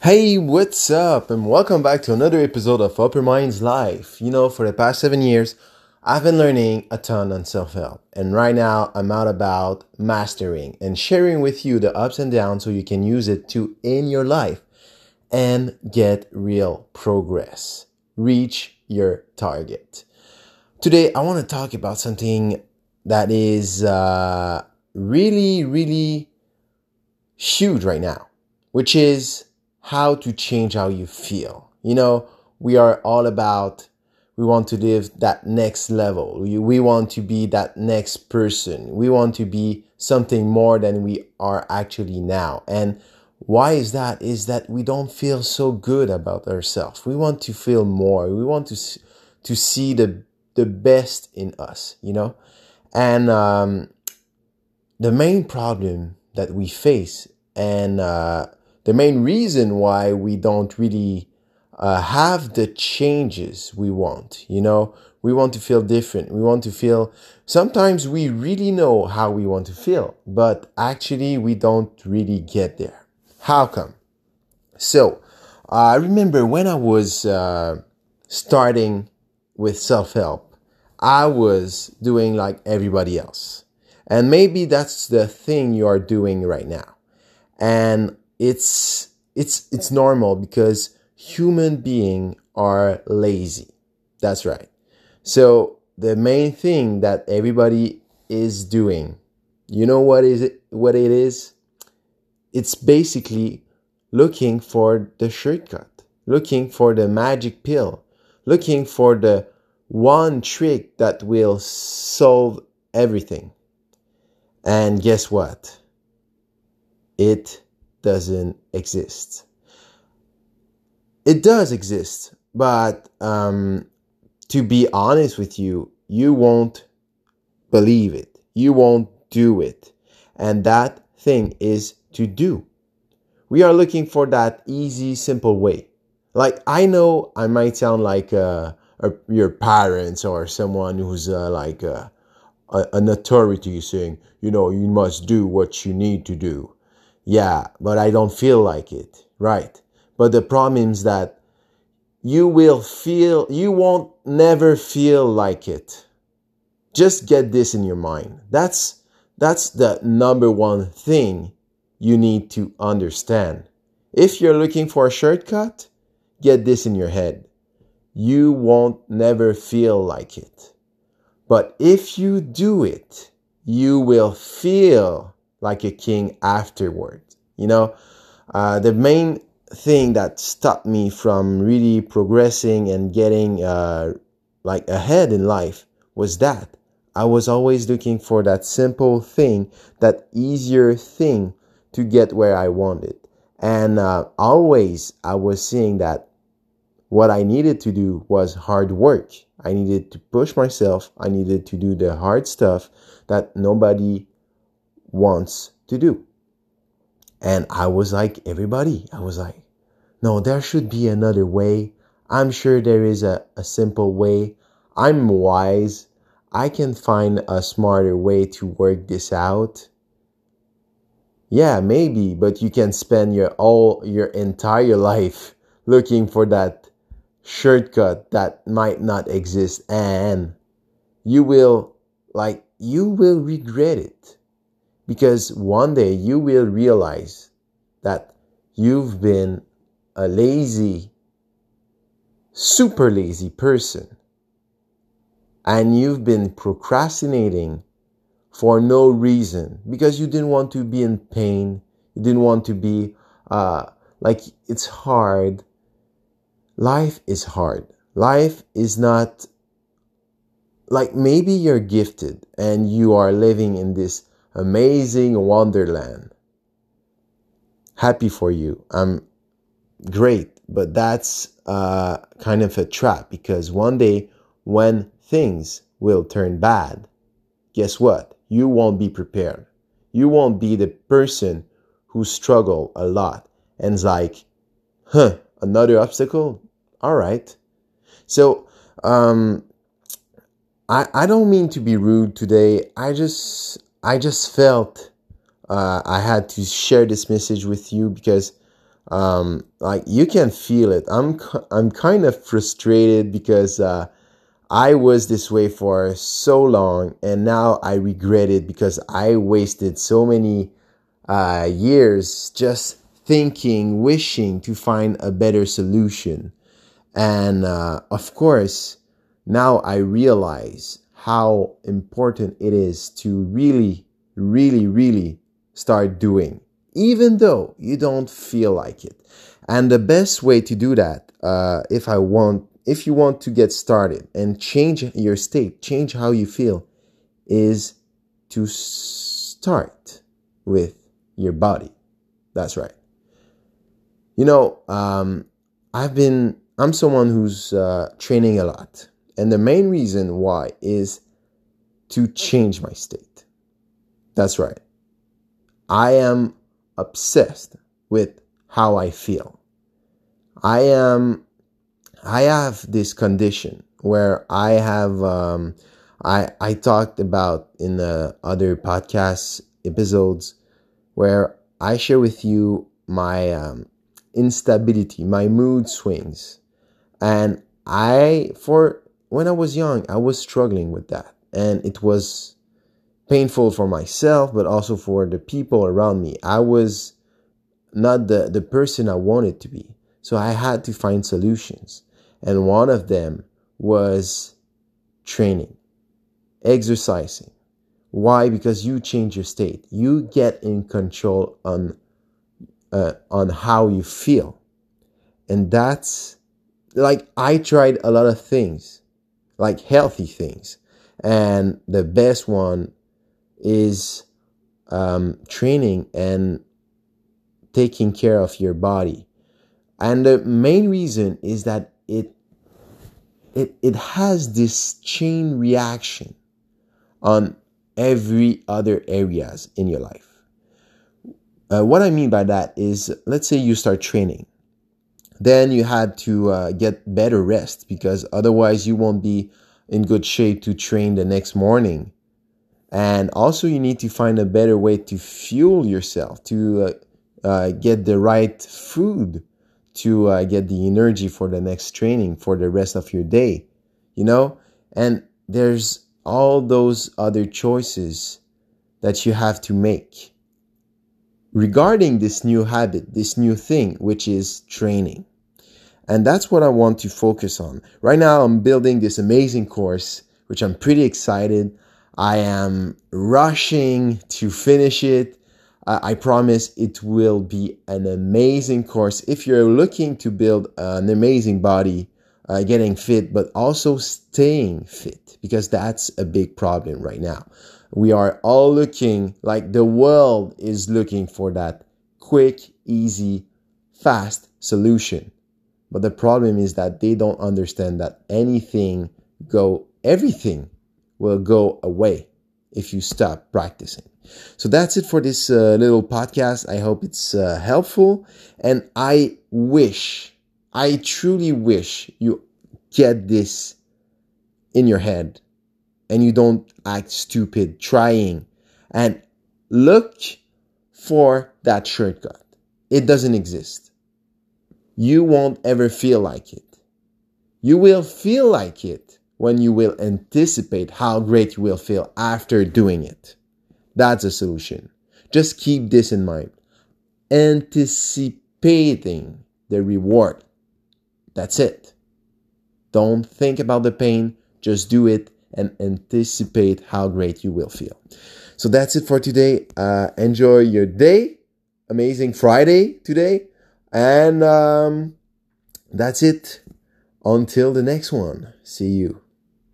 Hey, what's up? And welcome back to another episode of Upper Minds Life. You know, for the past seven years, I've been learning a ton on self help. And right now, I'm out about mastering and sharing with you the ups and downs so you can use it to in your life and get real progress. Reach your target. Today, I want to talk about something that is uh, really, really huge right now, which is how to change how you feel. You know, we are all about, we want to live that next level. We, we want to be that next person. We want to be something more than we are actually now. And why is that? Is that we don't feel so good about ourselves. We want to feel more. We want to, to see the, the best in us, you know? And, um, the main problem that we face and, uh, the main reason why we don't really uh, have the changes we want. You know, we want to feel different. We want to feel, sometimes we really know how we want to feel, but actually we don't really get there. How come? So, uh, I remember when I was uh, starting with self help, I was doing like everybody else. And maybe that's the thing you are doing right now. And it's it's it's normal because human beings are lazy. That's right. So the main thing that everybody is doing, you know what is it what it is? It's basically looking for the shortcut, looking for the magic pill, looking for the one trick that will solve everything. And guess what? It doesn't exist. It does exist, but um, to be honest with you, you won't believe it. You won't do it. And that thing is to do. We are looking for that easy, simple way. Like, I know I might sound like uh, your parents or someone who's uh, like uh, a, an authority saying, you know, you must do what you need to do. Yeah, but I don't feel like it. Right. But the problem is that you will feel, you won't never feel like it. Just get this in your mind. That's, that's the number one thing you need to understand. If you're looking for a shortcut, get this in your head. You won't never feel like it. But if you do it, you will feel like a king afterward. You know, uh, the main thing that stopped me from really progressing and getting uh, like ahead in life was that I was always looking for that simple thing, that easier thing to get where I wanted. And uh, always I was seeing that what I needed to do was hard work. I needed to push myself. I needed to do the hard stuff that nobody wants to do. And I was like everybody. I was like, no, there should be another way. I'm sure there is a, a simple way. I'm wise. I can find a smarter way to work this out. Yeah, maybe, but you can spend your all your entire life looking for that shortcut that might not exist and you will like you will regret it because one day you will realize that you've been a lazy, super lazy person. And you've been procrastinating for no reason because you didn't want to be in pain. You didn't want to be, uh, like it's hard. Life is hard. Life is not like maybe you're gifted and you are living in this amazing wonderland. Happy for you. I'm great, but that's uh, kind of a trap because one day when things will turn bad, guess what? You won't be prepared. You won't be the person who struggle a lot and is like, huh, another obstacle? All right. So, um, I, I don't mean to be rude today. I just I just felt uh, I had to share this message with you because Um, like you can feel it. I'm I'm kind of frustrated because uh, I was this way for so long, and now I regret it because I wasted so many uh, years just thinking, wishing to find a better solution. And uh, of course, now I realize how important it is to really, really, really start doing, even though you don't feel like it. And the best way to do that, uh, if I want, if you want to get started and change your state, change how you feel, is to start with your body. That's right. You know, um, I've been, I'm someone who's uh, training a lot. And the main reason why is to change my state. That's right. I am obsessed with how I feel. I am, I have this condition where I have, um, I, I talked about in the other podcast episodes where I share with you my um, instability, my mood swings. And I, for when I was young, I was struggling with that. And it was painful for myself, but also for the people around me. I was not the, the person I wanted to be. So I had to find solutions. And one of them was training, exercising. Why? Because you change your state. You get in control on uh, on how you feel, and that's like I tried a lot of things like healthy things. And the best one is um, training and taking care of your body. And the main reason is that it it it has this chain reaction on every other areas in your life. Uh, what I mean by that is, let's say you start training then you had to uh, get better rest because otherwise you won't be in good shape to train the next morning. And also, you need to find a better way to fuel yourself, to uh, uh, get the right food, to uh, get the energy for the next training for the rest of your day, you know? And there's all those other choices that you have to make regarding this new habit, this new thing, which is training. And that's what I want to focus on. Right now, I'm building this amazing course, which I'm pretty excited. I am rushing to finish it. I promise it will be an amazing course. If you're looking to build an amazing body, uh, getting fit, but also staying fit, because that's a big problem right now. We are all looking like the world is looking for that quick, easy, fast solution. But the problem is that they don't understand that anything go, everything will go away if you stop practicing. So that's it for this uh, little podcast. I hope it's uh, helpful. And I wish, I truly wish you get this in your head and you don't act stupid trying and look for that shortcut. It doesn't exist you won't ever feel like it. You will feel like it when you will anticipate how great you will feel after doing it. That's a solution. Just keep this in mind. Anticipating the reward. That's it. Don't think about the pain, just do it and anticipate how great you will feel. So that's it for today. Uh, enjoy your day. Amazing Friday today. And um, that's it. Until the next one. See you.